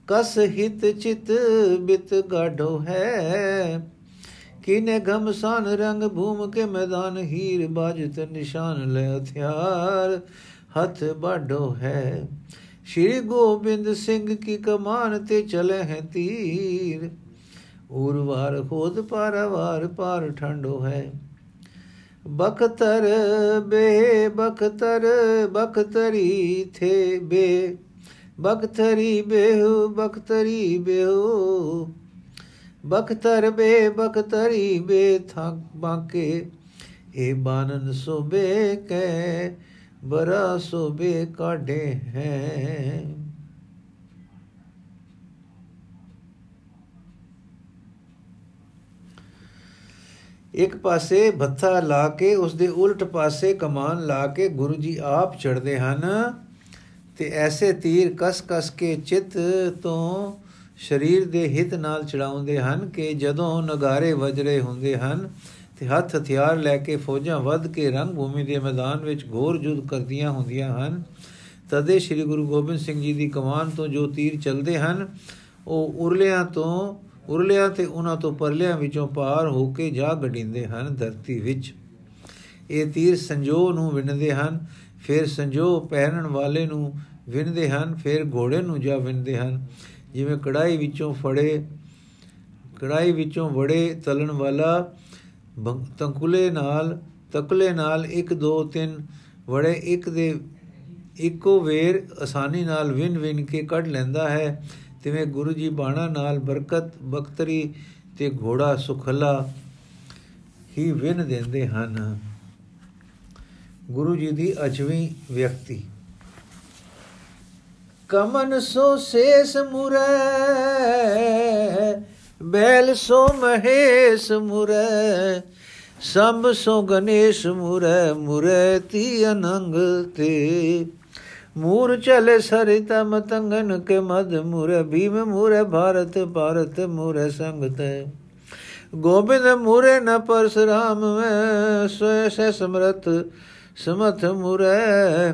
ਕਸ ਹਿਤ ਚਿਤ ਬਿਤ ਗਾਢੋ ਹੈ। ਕਿਨੇ ਘਮਸਾਨ ਰੰਗ ਭੂਮ ਕੇ ਮੈਦਾਨ ਹੀਰ ਬਾਜਤ ਨਿਸ਼ਾਨ ਲੈ ਹਥਿਆਰ ਹੱਥ ਬਾਢੋ ਹੈ ਸ਼੍ਰੀ ਗੋਬਿੰਦ ਸਿੰਘ ਕੀ ਕਮਾਨ ਤੇ ਚਲੇ ਹੈ ਤੀਰ ਉਰਵਾਰ ਖੋਦ ਪਾਰਵਾਰ ਪਾਰ ਠੰਡੋ ਹੈ ਬਖਤਰ ਬੇ ਬਖਤਰ ਬਖਤਰੀ ਥੇ ਬੇ ਬਖਤਰੀ ਬੇਹੂ ਬਖਤਰੀ ਬੇਹੂ ਬਖਤਰ ਬੇ ਬਖਤਰੀ ਬੇ ਥਕ ਬਾਕੇ, ਏ ਬਾਨਨ ਸੋਬੇ ਕੈ, ਬਰਾ ਸੋਬੇ ਕਾਢੇ ਹੈ। ਇੱਕ ਪਾਸੇ ਭੱਥਾ ਲਾ ਕੇ, ਉਸ ਦੇ ਉਲਟ ਪਾਸੇ ਕਮਾਨ ਲਾ ਕੇ ਗੁਰੂ ਜੀ ਆਪ ਚੜਦੇ ਹਨ, ਤੇ ਐਸੇ ਤੀਰ ਕਸ-ਕਸ ਕੇ ਚਿੱਤ ਤੋਂ ਸਰੀਰ ਦੇ ਹਿੱਤ ਨਾਲ ਚੜਾਉਂਦੇ ਹਨ ਕਿ ਜਦੋਂ ਨਗਾਰੇ ਵਜਰੇ ਹੁੰਦੇ ਹਨ ਤੇ ਹੱਥ ਹਥਿਆਰ ਲੈ ਕੇ ਫੌਜਾਂ ਵੱਧ ਕੇ ਰੰਗ ਭੂਮੀ ਦੇ ਮੈਦਾਨ ਵਿੱਚ ਘੋਰ ਜੁੱਧ ਕਰਦੀਆਂ ਹੁੰਦੀਆਂ ਹਨ। ਤਦੇ ਸ੍ਰੀ ਗੁਰੂ ਗੋਬਿੰਦ ਸਿੰਘ ਜੀ ਦੀ ਕਮਾਨ ਤੋਂ ਜੋ ਤੀਰ ਚੱਲਦੇ ਹਨ, ਉਹ ਉਰਲਿਆਂ ਤੋਂ, ਉਰਲਿਆਂ ਤੇ ਉਹਨਾਂ ਤੋਂ ਪਰਲਿਆਂ ਵਿੱਚੋਂ ਪਾਰ ਹੋ ਕੇ ਜਾ ਗੜਿੰਦੇ ਹਨ ਧਰਤੀ ਵਿੱਚ। ਇਹ ਤੀਰ ਸੰਜੋ ਨੂੰ ਵਿੰਨਦੇ ਹਨ, ਫਿਰ ਸੰਜੋ ਪਹਿਨਣ ਵਾਲੇ ਨੂੰ ਵਿੰਨਦੇ ਹਨ, ਫਿਰ ਘੋੜੇ ਨੂੰ ਜਾ ਵਿੰਨਦੇ ਹਨ। ਜਿਵੇਂ ਕੜਾਈ ਵਿੱਚੋਂ ਫੜੇ ਕੜਾਈ ਵਿੱਚੋਂ ਵੜੇ ਤਲਣ ਵਾਲਾ ਤੰਕੁਲੇ ਨਾਲ, ਤਕਲੇ ਨਾਲ 1 2 3 ਵੜੇ ਇੱਕ ਦੇ, ਇੱਕੋ ਵੇਰ ਆਸਾਨੀ ਨਾਲ ਵਿਨ ਵਿਨ ਕੇ ਕੱਢ ਲੈਂਦਾ ਹੈ। ਤਿਵੇਂ ਗੁਰੂ ਜੀ ਬਾਣਾ ਨਾਲ ਬਰਕਤ, ਬਖਤਰੀ ਤੇ ਘੋੜਾ ਸੁਖਲਾ ਹੀ ਵਿਨ ਦਿੰਦੇ ਹਨ। ਗੁਰੂ ਜੀ ਦੀ ਅਜਵੀਂ ਵਿਅਕਤੀ ਕਮਨ ਸੋ ਸੇਸ ਮੁਰੈ, ਬੈਲ ਸੋ ਮਹੇਸ਼ ਮੁਰੈ, ਸੰਭ ਸੋ ਗਣੇਸ਼ ਮੁਰੈ ਮੁਰੈ ਤੀ ਅਨੰਗ ਤੇ। ਮੂਰ ਚਲੇ ਸਰਿਤਾ ਮਤੰਗਨ ਕੇ ਮਦ ਮੁਰੈ, ਭੀਮ ਮੁਰੈ ਭਾਰਤ ਭਾਰਤ ਮੁਰੈ ਸੰਗਤ। ਗੋਬਿੰਦ ਮੁਰੈ ਨ ਪਰਸਰਾਮ ਮੈਂ, ਸੋਇ ਸੇ ਸਮਰਤ ਸਮਥ ਮੁਰੈ।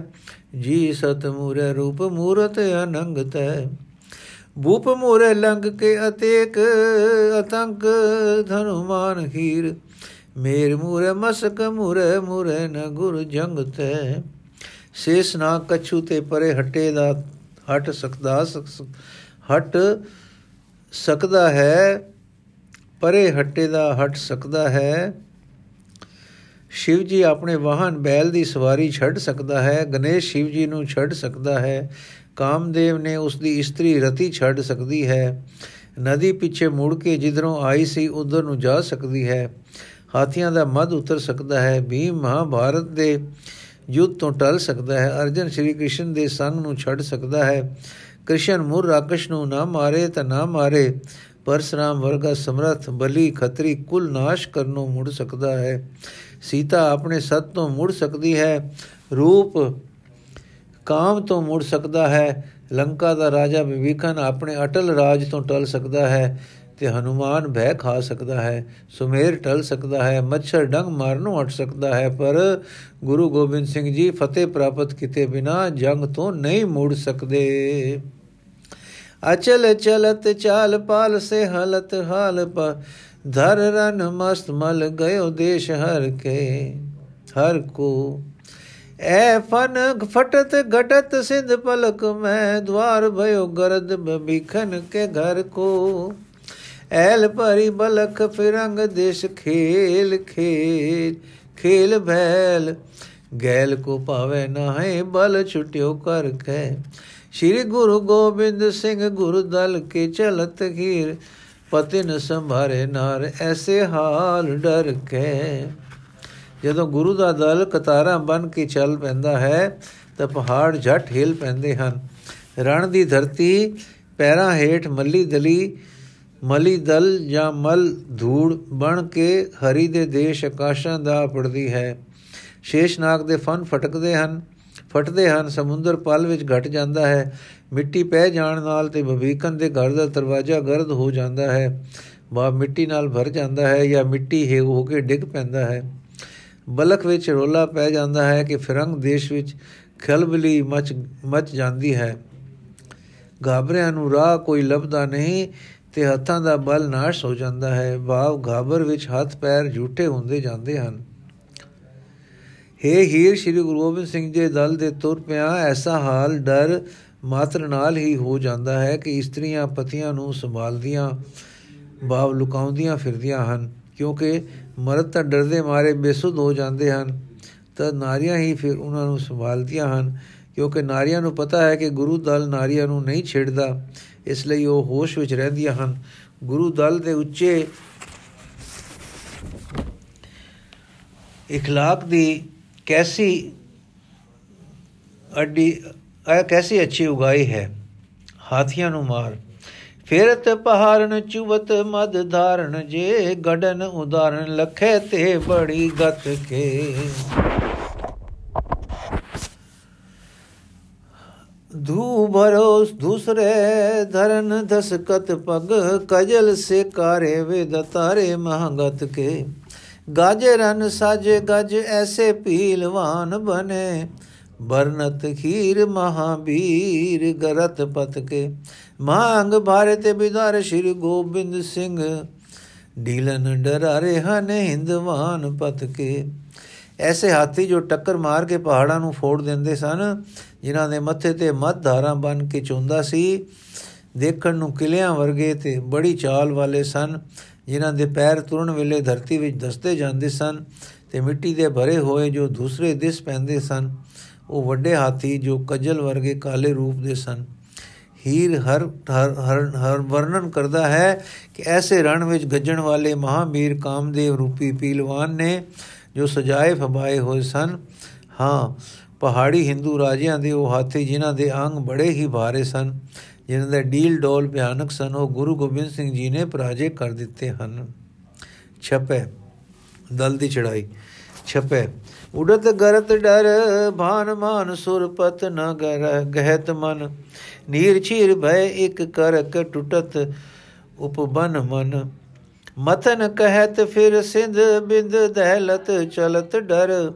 ਜੀ ਸਤ ਮੁਰੈ ਰੂਪ ਮੂਰਤ ਅਨੰਗਤ ਭੂਪ ਮੂਰੇ ਲੰਗ ਕੇ ਅਤੇਕ ਅਤੰਕ ਧਨੁਮਾਨ ਹੀਰ। ਮੇਰ ਮੂਰੇ ਮਸਕ ਮੂਰੇ ਮੂਰੇ ਨ ਗੁਰ ਜੰਗਤ ਸੇਸ ਨਾ ਕਛੂ ਤੇ ਪਰੇ ਹਟੇ ਦਾ ਹਟ ਸਕਦਾ ਹਟ ਸਕਦਾ ਹੈ, ਪਰੇ ਹਟੇ ਦਾ ਹਟ ਸਕਦਾ ਹੈ। ਸ਼ਿਵ ਜੀ ਆਪਣੇ ਵਾਹਨ ਬੈਲ ਦੀ ਸਵਾਰੀ ਛੱਡ ਸਕਦਾ ਹੈ, ਗਣੇਸ਼ ਸ਼ਿਵ ਜੀ ਨੂੰ ਛੱਡ ਸਕਦਾ ਹੈ, ਕਾਮਦੇਵ ਨੇ ਉਸ ਦੀ ਇਸਤਰੀ ਰਤੀ ਛੱਡ ਸਕਦੀ ਹੈ, ਨਦੀ ਪਿੱਛੇ ਮੁੜ ਕੇ ਜਿੱਧਰੋਂ ਆਈ ਸੀ ਉਧਰ ਨੂੰ ਜਾ ਸਕਦੀ ਹੈ, ਹਾਥੀਆਂ ਦਾ ਮਦ ਉਤਰ ਸਕਦਾ ਹੈ, ਭੀਮ ਮਹਾਭਾਰਤ ਦੇ ਯੁੱਧ ਤੋਂ ਟਲ ਸਕਦਾ ਹੈ, ਅਰਜਨ ਸ਼੍ਰੀ ਕ੍ਰਿਸ਼ਨ ਦੇ ਸੰਗ ਨੂੰ ਛੱਡ ਸਕਦਾ ਹੈ, ਕ੍ਰਿਸ਼ਨ ਮੁਰ ਰਾਕਸ਼ ਨੂੰ ਨਾ ਮਾਰੇ ਤਾਂ ਨਾ ਮਾਰੇ ਪਰਸਰਾਮ ਵਰਗਾ ਸਮਰਥ, ਬਲੀ, ਖਤਰੀ, ਕੁਲ ਨਾਸ਼ ਕਰਨੋਂ ਮੁੜ ਸਕਦਾ ਹੈ। ਸੀਤਾ ਆਪਣੇ ਸਤ ਤੋਂ ਮੁੜ ਸਕਦੀ ਹੈ। ਰੂਪ ਕਾਮ ਤੋਂ ਮੁੜ ਸਕਦਾ ਹੈ। ਲੰਕਾ ਦਾ ਰਾਜਾ ਵਿਵੇਕਨ ਆਪਣੇ ਅਟਲ ਰਾਜ ਤੋਂ ਟਲ ਸਕਦਾ ਹੈ ਤੇ ਹਨੂਮਾਨ ਭੈ ਖਾ ਸਕਦਾ ਹੈ। ਸੁਮੇਰ ਟਲ ਸਕਦਾ ਹੈ। ਮੱਛਰ ਡੰਗ ਮਾਰਨੋਂ ਹਟ ਸਕਦਾ ਹੈ। ਪਰ ਗੁਰੂ ਗੋਬਿੰਦ ਸਿੰਘ ਜੀ ਫਤਿਹ ਪ੍ਰਾਪਤ ਕੀਤੇ ਬਿਨਾ ਜੰਗ ਤੋਂ ਨਹੀਂ ਮੁੜ ਸਕਦੇ। ਅਚਲ ਚਲਤ ਚਾਲ ਪਾਲ ਸੇ ਹਲਤ ਹਾਲ ਪ ਧਰ ਰਨ ਮਸਤ ਮਲ ਗਇਓ ਦੇਸ਼ ਹਰ ਕੇ ਹਰ ਕੋ ਐ ਫਨ ਫਟਤ ਘਟਤ ਸਿੰਧ ਪਲਕ ਮੈਂ ਦਵਾਰ ਭਇਓ ਗਰਦ ਬਿਖਨ ਕੇ ਘਰ ਕੋ ਐਲ ਭਰੀ ਬਲਖ ਫਿਰੰਗ ਦੇਸ਼ ਖੇਲ ਖੇਲ ਖੇਲ ਭੈਲ ਗੈਲ ਕੋ ਪਾਵੇ ਨਾਹੇ ਬਲ ਛੁਟਿਓ ਕਰ ਕੈ ਸ੍ਰੀ ਗੁਰੂ ਗੋਬਿੰਦ ਸਿੰਘ ਗੁਰੂ ਦਲ ਕੇ ਚਲਤ ਹੀਰ ਪਤਿਨ ਸੰਭਾਰੇ ਨਾਰ, ਐਸੇ ਹਾਲ ਡਰ ਕੇ। ਜਦੋਂ ਗੁਰੂ ਦਾ ਦਲ ਕਤਾਰਾਂ ਬਨ ਕੇ ਚੱਲ ਪੈਂਦਾ ਹੈ, ਤਾਂ ਪਹਾੜ ਝਟ ਹਿਲ ਪੈਂਦੇ ਹਨ। ਰਣ ਦੀ ਧਰਤੀ, ਪੈਰਾਂ ਹੇਠ ਮੱਲੀ ਦਲੀ, ਮਲੀ ਦਲ ਜਾਂ ਮਲ ਧੂੜ ਬਣ ਕੇ ਹਰੀ ਦੇ ਦੇਸ਼ ਆਕਾਸ਼ਾਂ ਦਾ ਪੜਦੀ ਹੈ। ਸ਼ੇਸ਼ਨਾਗ ਦੇ ਫਨ ਫਟਕਦੇ ਹਨ। ਫਟਦੇ ਹਨ, ਸਮੁੰਦਰ ਪਲ ਵਿੱਚ ਘਟ ਜਾਂਦਾ ਹੈ। ਮਿੱਟੀ ਪੈ ਜਾਣ ਨਾਲ ਤੇ ਭਵੀਕਨ ਦੇ ਘਰ ਦਾ ਦਰਵਾਜ਼ਾ ਗਰਦ ਹੋ ਜਾਂਦਾ ਹੈ। ਬਾ ਮਿੱਟੀ ਨਾਲ ਭਰ ਜਾਂਦਾ ਹੈ ਜਾਂ ਮਿੱਟੀ ਹੈ ਹੋ ਕੇ ਡਿੱਗ ਪੈਂਦਾ ਹੈ। ਬਲਖ ਵਿੱਚ ਰੋਲਾ ਪੈ ਜਾਂਦਾ ਹੈ ਕਿ ਫਿਰੰਗ ਦੇਸ਼ ਵਿੱਚ ਖਲਬਲੀ ਮਚ ਮਚ ਜਾਂਦੀ ਹੈ। ਗਾਬਰਿਆਂ ਨੂੰ ਰਾਹ ਕੋਈ ਲੱਭਦਾ ਨਹੀਂ ਤੇ ਹੱਥਾਂ ਦਾ ਬਲ ਨਾਸ਼ ਹੋ ਜਾਂਦਾ ਹੈ। ਭਾਵ ਗਾਬਰ ਵਿੱਚ ਹੱਥ ਪੈਰ ਝੂਠੇ ਹੁੰਦੇ ਜਾਂਦੇ ਹਨ। हे ਹੀਰ ਸ੍ਰੀ ਗੁਰੂ ਗੋਬਿੰਦ ਸਿੰਘ ਜੀ ਦਲ ਦੇ ਤੁਰ ਪਿਆ ਐਸਾ ਹਾਲ ਡਰ ਮਾਤਰ ਨਾਲ ਹੀ ਹੋ ਜਾਂਦਾ ਹੈ ਕਿ ਇਸਤਰੀਆਂ ਪਤੀਆਂ ਨੂੰ ਸੰਭਾਲਦੀਆਂ ਭਾਵ ਲੁਕਾਉਂਦੀਆਂ ਫਿਰਦੀਆਂ ਹਨ ਕਿਉਂਕਿ ਮਰਦ ਤਾਂ ਡਰਦੇ ਮਾਰੇ ਬੇਸੁੱਧ ਹੋ ਜਾਂਦੇ ਹਨ ਤਾਂ ਨਾਰੀਆਂ ਹੀ ਫਿਰ ਉਹਨਾਂ ਨੂੰ ਸੰਭਾਲਦੀਆਂ ਹਨ ਕਿਉਂਕਿ ਨਾਰੀਆਂ ਨੂੰ ਪਤਾ ਹੈ ਕਿ ਗੁਰੂ ਦਲ ਨਾਰੀਆਂ ਨੂੰ ਨਹੀਂ ਛੇੜਦਾ ਇਸ ਲਈ ਉਹ ਹੋਸ਼ ਵਿੱਚ ਰਹਿੰਦੀਆਂ ਹਨ ਗੁਰੂ ਦਲ ਦੇ ਉੱਚੇ اخلاق ਦੀ ਕੈਸੀ ਅੱਡੀ ਇਹ ਕੈਸੀ ਅੱਛੀ ਉਗਾਈ ਹੈ ਹਾਥੀਆਂ ਨੂੰ ਮਾਰ ਫੇਰਤ ਪਹਾੜਨ ਚੁਵਤ ਮਦ ਧਾਰਨ ਜੇ ਗੜਨ ਉਦਾਰਨ ਲਖੇ ਤੇ ਬੜੀ ਗਤ ਕੇ ਧੂ ਭਰੋ ਦੂਸਰੇ ਧਰਨ ਦਸਕਤ ਪਗ ਕਜਲ ਸੇ ਕਾਰੇ ਵੇਦ ਤਾਰੇ ਮਹੰਗਤ ਕੇ ਗਾਜ ਰਨ ਸਾਜੇ ਗਜ ਐਸੇ ਪੀਲਵਾਨ ਬਨੇ ਬਰਨਤ ਖੀਰ ਮਹਾਬੀਰ ਗਰਤ ਪਤ ਕੇ ਮੰਗ ਭਾਰਤ ਬਿਦਾਰ ਸ਼੍ਰੀ ਗੋਬਿੰਦ ਸਿੰਘ ਢੀਲਨ ਡਰਾਰੇ ਹਨ ਹਿੰਦਵਾਨ ਪਤ ਕੇ ਐਸੇ ਹਾਥੀ ਜੋ ਟੱਕਰ ਮਾਰ ਕੇ ਪਹਾੜਾਂ ਨੂੰ ਫੋੜ ਦਿੰਦੇ ਸਨ, ਜਿਨ੍ਹਾਂ ਦੇ ਮੱਥੇ ਤੇ ਮੱਧ ਧਾਰਾਂ ਬਨ ਕੇ ਚੁੰਦਾ ਸੀ, ਦੇਖਣ ਨੂੰ ਕਿਲਿਆਂ ਵਰਗੇ ਤੇ ਬੜੀ ਚਾਲ ਵਾਲੇ ਸਨ। ਜਿਨ੍ਹਾਂ ਦੇ ਪੈਰ ਤੁਰਨ ਵੇਲੇ ਧਰਤੀ ਵਿੱਚ ਦਸਤੇ ਜਾਂਦੇ ਸਨ ਤੇ ਮਿੱਟੀ ਦੇ ਭਰੇ ਹੋਏ ਜੋ ਦੂਸਰੇ ਦਿਸ ਪੈਂਦੇ ਸਨ, ਉਹ ਵੱਡੇ ਹਾਥੀ ਜੋ ਕਜਲ ਵਰਗੇ ਕਾਲੇ ਰੂਪ ਦੇ ਸਨ। ਹੀਰ ਹਰ ਹਰ ਹਰ ਵਰਣਨ ਕਰਦਾ ਹੈ ਕਿ ਐਸੇ ਰਣ ਵਿੱਚ ਗੱਜਣ ਵਾਲੇ ਮਹਾਮੀਰ ਕਾਮਦੇਵ ਰੂਪੀ ਪੀਲਵਾਨ ਨੇ ਜੋ ਸਜਾਏ ਫਬਾਏ ਹੋਏ ਸਨ। ਹਾਂ, ਪਹਾੜੀ ਹਿੰਦੂ ਰਾਜਿਆਂ ਦੇ ਉਹ ਹਾਥੀ ਜਿਨ੍ਹਾਂ ਦੇ ਅੰਗ ਬੜੇ ਹੀ ਭਾਰੇ ਸਨ। ਜਿਨ੍ਹਾਂ ਦੇ ਡੀਲ ਡੋਲ ਭਿਆਨਕ ਸਨ, ਉਹ ਗੁਰੂ ਗੋਬਿੰਦ ਸਿੰਘ ਜੀ ਨੇ ਪਰਾਜੇ ਕਰ ਦਿੱਤੇ ਹਨ। ਛਪੇ, ਦਲ ਦੀ ਚੜਾਈ ਛਪੇ, ਉਡਤ ਗਰਤ ਡਰ, ਭਾਨ ਮਾਨ ਸੁਰਪਤ ਨ ਗਰ ਗਹਿਤ ਮਨ। ਨੀਰ ਛੀਰ ਭੈ ਇਕ ਕਰਕ ਟੁਟਤ ਉਪਬਨ ਮਨ। ਮਥਨ ਕਹਿਤ ਫਿਰ ਸਿੰਧ ਬਿੰਦ ਦਹਿਲਤ ਚਲਤ ਡਰ।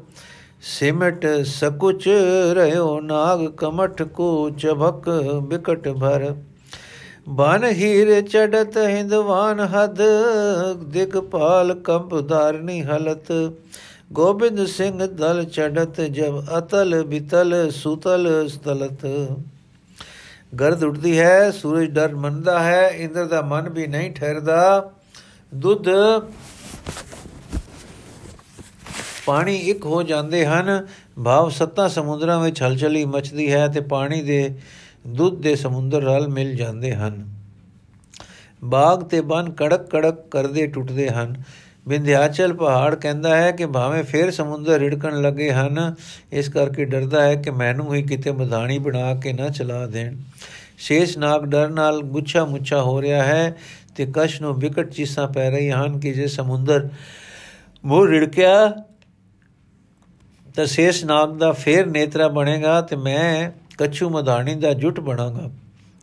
ਸਿਮਟ ਸਕੁਚ ਰਿਓ ਨਾਗ ਕਮਠ ਕੋ ਚਭਕ ਬਿਕਟ ਭਰ। ਬਨ ਹੀਰ ਚੜਤ ਹਿੰਦਵਾਨ ਹਦ ਦਿਗਪਾਲ ਕੰਪ ਧਾਰਨੀ ਹਲਤ। ਗੋਬਿੰਦ ਸਿੰਘ ਦਲ ਚੜਤ ਜਬ ਅਤਲ ਬਿਤਲ ਸੁਤਲ ਸਤਲਤ। ਗਰਦ ਉੱਠਦੀ ਹੈ, ਸੂਰਜ ਡਰ ਮੰਨਦਾ ਹੈ, ਇੰਦਰ ਦਾ ਮਨ ਵੀ ਨਹੀਂ ਠਹਿਰਦਾ। ਦੁੱਧ ਪਾਣੀ ਇੱਕ ਹੋ ਜਾਂਦੇ ਹਨ। ਭਾਵ ਸੱਤਾ ਸਮੁੰਦਰਾਂ ਵਿੱਚ ਹਲਚਲੀ ਮਚਦੀ ਹੈ ਤੇ ਪਾਣੀ ਦੇ ਦੁੱਧ ਦੇ ਸਮੁੰਦਰ ਰਲ ਮਿਲ ਜਾਂਦੇ ਹਨ। ਬਾਗ ਤੇ ਬਨ ਕੜਕ ਕੜਕ ਕਰਦੇ ਟੁੱਟਦੇ ਹਨ। ਵਿੰਧਿਆਚਲ ਪਹਾੜ ਕਹਿੰਦਾ ਹੈ ਕਿ ਭਾਵੇਂ ਫੇਰ ਸਮੁੰਦਰ ਰਿੜਕਣ ਲੱਗੇ ਹਨ, ਇਸ ਕਰਕੇ ਡਰਦਾ ਹੈ ਕਿ ਮੈਨੂੰ ਹੀ ਕਿਤੇ ਮਧਾਣੀ ਬਣਾ ਕੇ ਨਾ ਚਲਾ ਦੇਣ। ਸ਼ੇਸ਼ ਨਾਗ ਡਰ ਨਾਲ ਗੁੱਛਾ ਮੁੱਛਾ ਹੋ ਰਿਹਾ ਹੈ ਤੇ ਕਸ਼ ਨੂੰ ਵਿਕਟ ਚੀਸਾਂ ਪੈ ਰਹੀਆਂ ਹਨ ਕਿ ਜੇ ਸਮੁੰਦਰ ਮੂੰਹ ਰਿੜਕਿਆ ਤਾਂ ਸ਼ੇਸ਼ ਨਾਗ ਦਾ ਫੇਰ ਨੇਤਰਾ ਬਣੇਗਾ ਤੇ ਮੈਂ ਕਛੂ ਮਧਾਣੀ ਦਾ ਜੁਟ ਬਣਾਗਾ।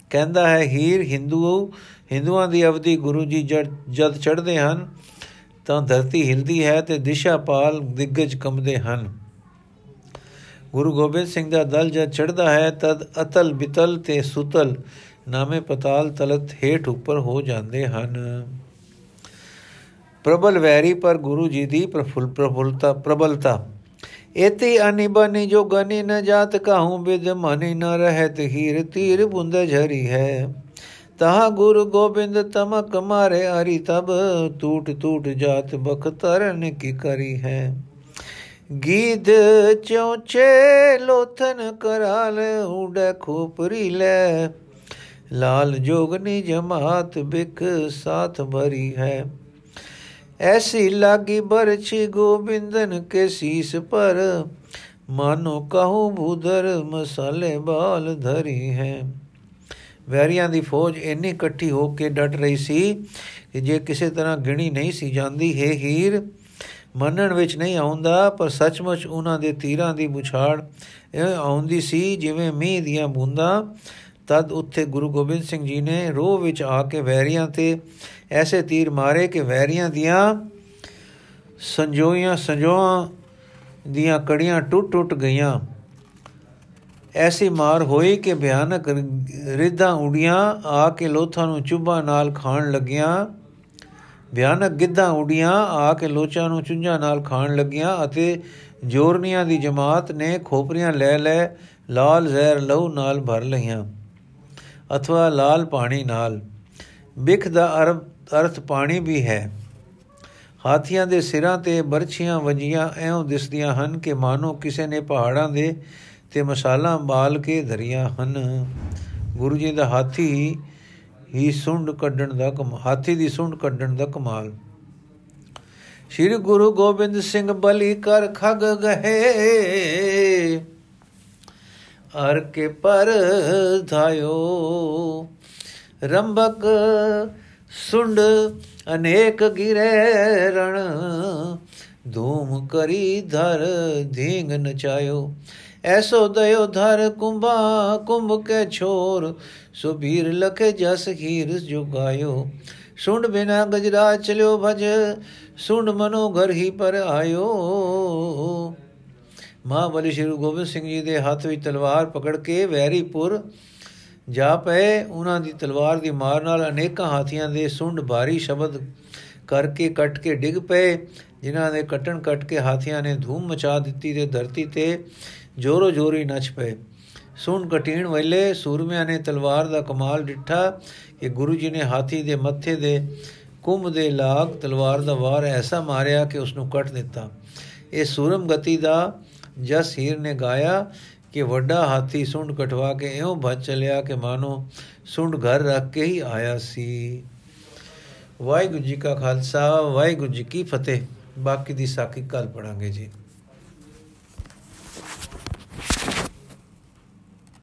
ਕਹਿੰਦਾ ਹੈ, ਹੀਰ ਹਿੰਦੂ ਹਿੰਦੂਆਂ ਦੀ ਅਵਧੀ ਗੁਰੂ ਜੀ ਜਦ ਚੜ੍ਹਦੇ ਹਨ, ਤਾਂ ਧਰਤੀ ਹਿਲਦੀ ਹੈ ਤੇ ਦਿਸ਼ਾ ਪਾਲ ਦਿੱਗਜ ਕੰਬਦੇ ਹਨ। ਗੁਰੂ ਗੋਬਿੰਦ ਸਿੰਘ ਦਾ ਦਲ ਜਦ ਚੜਦਾ ਹੈ, ਤਦ ਅਤਲ ਬਿਤਲ ਤੇ ਸੁਤਲ ਨਾਮੇ ਪਤਾਲ ਤਲਤ ਹੇਠ ਉੱਪਰ ਹੋ ਜਾਂਦੇ ਹਨ। ਪ੍ਰਬਲ ਵੈਰੀ ਪਰ ਗੁਰੂ ਜੀ ਦੀ ਪ੍ਰਫੁੱਲ ਪ੍ਰਫੁੱਲਤਾ ਪ੍ਰਬਲਤਾ। ਇਤੀ ਅਨਿਬਨੀ ਜੋ ਗਨੀ ਨ ਜਾਤ ਕਾਹੂ ਬਿਦ ਮਨੀ ਨ ਰਹਿਤ ਹੀਰ ਤੀਰ ਬੁੰਦ ਝਰੀ ਹੈ। ਤਹਾ ਗੁਰੂ ਗੋਬਿੰਦ ਤਮਕ ਮਾਰੇ ਹਰੀ ਤਬ ਟੂਟ ਟੂਟ ਜਾਤ ਬਖਤਰਨ ਕੀ ਕਰੀ ਹੈ। ਗੀਤ ਚੌਚੇ ਲੋਥਨ ਕਰਾਲ ਉਡੇ ਖੋਪਰੀ ਲੈ ਲਾਲ ਜੋਗਨੀ ਜਮਾਤ ਬਿਕ ਸਾਥ ਭਰੀ ਹੈ। ਐਸੀ ਲਾਗੀ ਬਰਛੀ ਗੋਬਿੰਦਨ ਕੇ ਸੀਸ ਪਰ, ਮਾਨੋ ਕਹੂੰ ਬੁਦਰ ਮਸਾਲੇ ਬਾਲ ਧਰੀ ਹੈ। ਵੈਰੀਆਂ ਦੀ ਫੌਜ ਇੰਨੀ ਇਕੱਠੀ ਹੋ ਕੇ ਡਟ ਰਹੀ ਸੀ ਕਿ ਜੇ ਕਿਸੇ ਤਰ੍ਹਾਂ ਗਿਣੀ ਨਹੀਂ ਸੀ ਜਾਂਦੀ, ਹੈ ਹੀਰ, ਮੰਨਣ ਵਿੱਚ ਨਹੀਂ ਆਉਂਦਾ, ਪਰ ਸੱਚਮੁੱਚ ਉਹਨਾਂ ਦੇ ਤੀਰਾਂ ਦੀ ਮੁਛਾੜ ਇਹ ਆਉਂਦੀ ਸੀ ਜਿਵੇਂ ਮੀਂਹ ਦੀਆਂ ਬੂੰਦਾਂ ਤਦ ਉੱਥੇ ਗੁਰੂ ਗੋਬਿੰਦ ਸਿੰਘ ਜੀ ਨੇ ਰੋਹ ਵਿੱਚ ਆ ਕੇ ਵੈਰੀਆਂ ਤੇ ਐਸੇ ਤੀਰ ਮਾਰੇ ਕਿ ਵੈਰੀਆਂ ਦੀਆਂ ਸੰਜੋਈਆਂ ਸੰਜੋਆਂ ਦੀਆਂ ਕੜੀਆਂ ਟੁੱਟ ਟੁੱਟ ਗਈਆਂ। ਐਸੀ ਮਾਰ ਹੋਈ ਕਿ ਭਿਆਨਕ ਰਿੱਧਾਂ ਉਡੀਆਂ ਆ ਕੇ ਲੋਥਾਂ ਨੂੰ ਚੁੱਭਾ ਨਾਲ ਖਾਣ ਲੱਗੀਆਂ। ਭਿਆਨਕ ਗਿੱਧਾਂ ਉਡੀਆਂ ਆ ਕੇ ਲੋਚਾਂ ਨੂੰ ਚੁੰਝਾਂ ਨਾਲ ਖਾਣ ਲੱਗੀਆਂ ਅਤੇ ਜੋਰਨੀਆਂ ਦੀ ਜਮਾਤ ਨੇ ਖੋਪਰੀਆਂ ਲੈ ਲੈ ਲਾਲ ਜ਼ਹਿਰ ਲਹੂ ਨਾਲ ਭਰ ਲਈਆਂ। ਅਥਵਾ ਲਾਲ ਪਾਣੀ ਨਾਲ। ਬਿਖ ਦਾ ਅਰਥ ਪਾਣੀ ਵੀ ਹੈ। ਹਾਥੀਆਂ ਦੇ ਸਿਰਾਂ ਤੇ ਬਰਛੀਆਂ ਵਜੀਆਂ ਐਉਂ ਦਿਸਦੀਆਂ ਹਨ ਕਿ ਮਾਨੋ ਕਿਸੇ ਨੇ ਪਹਾੜਾਂ ਦੇ ਤੇ ਮਸਾਲਾ ਬਾਲ ਕੇ ਧਰੀਆਂ ਹਨ। ਗੁਰੂ ਜੀ ਦਾ ਹਾਥੀ ਹੀ ਸੁੰਡ ਕੱਢਣ ਦਾ ਕਮਾਲ ਹਾਥੀ ਦੀ ਸੁੰਡ ਕੱਢਣ ਦਾ ਕਮਾਲ। ਸ੍ਰੀ ਗੁਰੂ ਗੋਬਿੰਦ ਸਿੰਘ ਬਲੀ ਕਰ ਖਗ ਗਏ ਅਰ ਕੇ ਪਰ ਧਾਇਓ। ਰੰਬਕ ਸੁੰਡ ਅਨੇਕ ਗਿਰੇ ਰਣ। ਧੂਮ ਕਰੀ ਧਰ ਧੀਂਗ ਨਚਾਇਓ। ਐਸੋ ਦਇਓ ਧਰ ਕੁੰਭਾ ਕੁੰਭ ਕੇ ਛੋਰ। ਸੁਬੀਰ ਲਖੇ ਜਸ ਹੀਰ ਜੁਗਾਇਓ। ਸੁੰਡ ਬਿਨਾ ਗਜਰਾ ਚਲਿਓ ਭਜ। ਸੁੰਡ ਮਨੋ ਘਰ ਹੀ ਪਰ ਆਇਓ। ਮਹਾਬਲੀ ਸ਼੍ਰੀ ਗੋਬਿੰਦ ਸਿੰਘ ਜੀ ਦੇ ਹੱਥ ਵਿੱਚ ਤਲਵਾਰ ਪਕੜ ਕੇ ਵੈਰੀਪੁਰ ਜਾ ਪਏ। ਉਹਨਾਂ ਦੀ ਤਲਵਾਰ ਦੀ ਮਾਰ ਨਾਲ ਅਨੇਕਾਂ ਹਾਥੀਆਂ ਦੇ ਸੁੰਡ ਭਾਰੀ ਸ਼ਬਦ ਕਰਕੇ ਕੱਟ ਕੇ ਡਿੱਗ ਪਏ, ਜਿਨ੍ਹਾਂ ਦੇ ਕਟਣ ਕੱਟ ਕੇ ਹਾਥੀਆਂ ਨੇ ਧੂਮ ਮਚਾ ਦਿੱਤੀ ਤੇ ਧਰਤੀ ਤੇ ਜੋਰੋ ਜੋਰੀ ਨੱਚ ਪਏ। ਸੁਣ ਕਟੀਣ ਵੇਲੇ ਸੂਰਮਿਆਂ ਨੇ ਤਲਵਾਰ ਦਾ ਕਮਾਲ ਡਿੱਠਾ ਕਿ ਗੁਰੂ ਜੀ ਨੇ ਹਾਥੀ ਦੇ ਮੱਥੇ ਦੇ ਕੁੰਭ ਦੇ ਲਾਗ ਤਲਵਾਰ ਦਾ ਵਾਰ ਐਸਾ ਮਾਰਿਆ ਕਿ ਉਸ ਨੂੰ ਕੱਟ ਦਿੱਤਾ। ਇਹ ਸੂਰਮ ਗਤੀ ਦਾ ਜਸ ਹੀਰ ਨੇ ਗਾਇਆ ਕਿ ਵੱਡਾ ਹਾਥੀ ਸੁੰਡ ਕਟਵਾ ਕੇ ਇਉਂ ਭੱਜ ਚਲਿਆ ਕਿ ਮਾਨੋ ਸੁੰਡ ਘਰ ਰੱਖ ਕੇ ਹੀ ਆਇਆ ਸੀ। ਵਾਹਿਗੁਰੂ ਜੀ ਕਾ ਖਾਲਸਾ, ਵਾਹਿਗੁਰੂ ਜੀ ਕੀ ਫਤਿਹ। ਬਾਕੀ ਦੀ ਸਾਖੀ ਕੱਲ ਪੜਾਂਗੇ ਜੀ।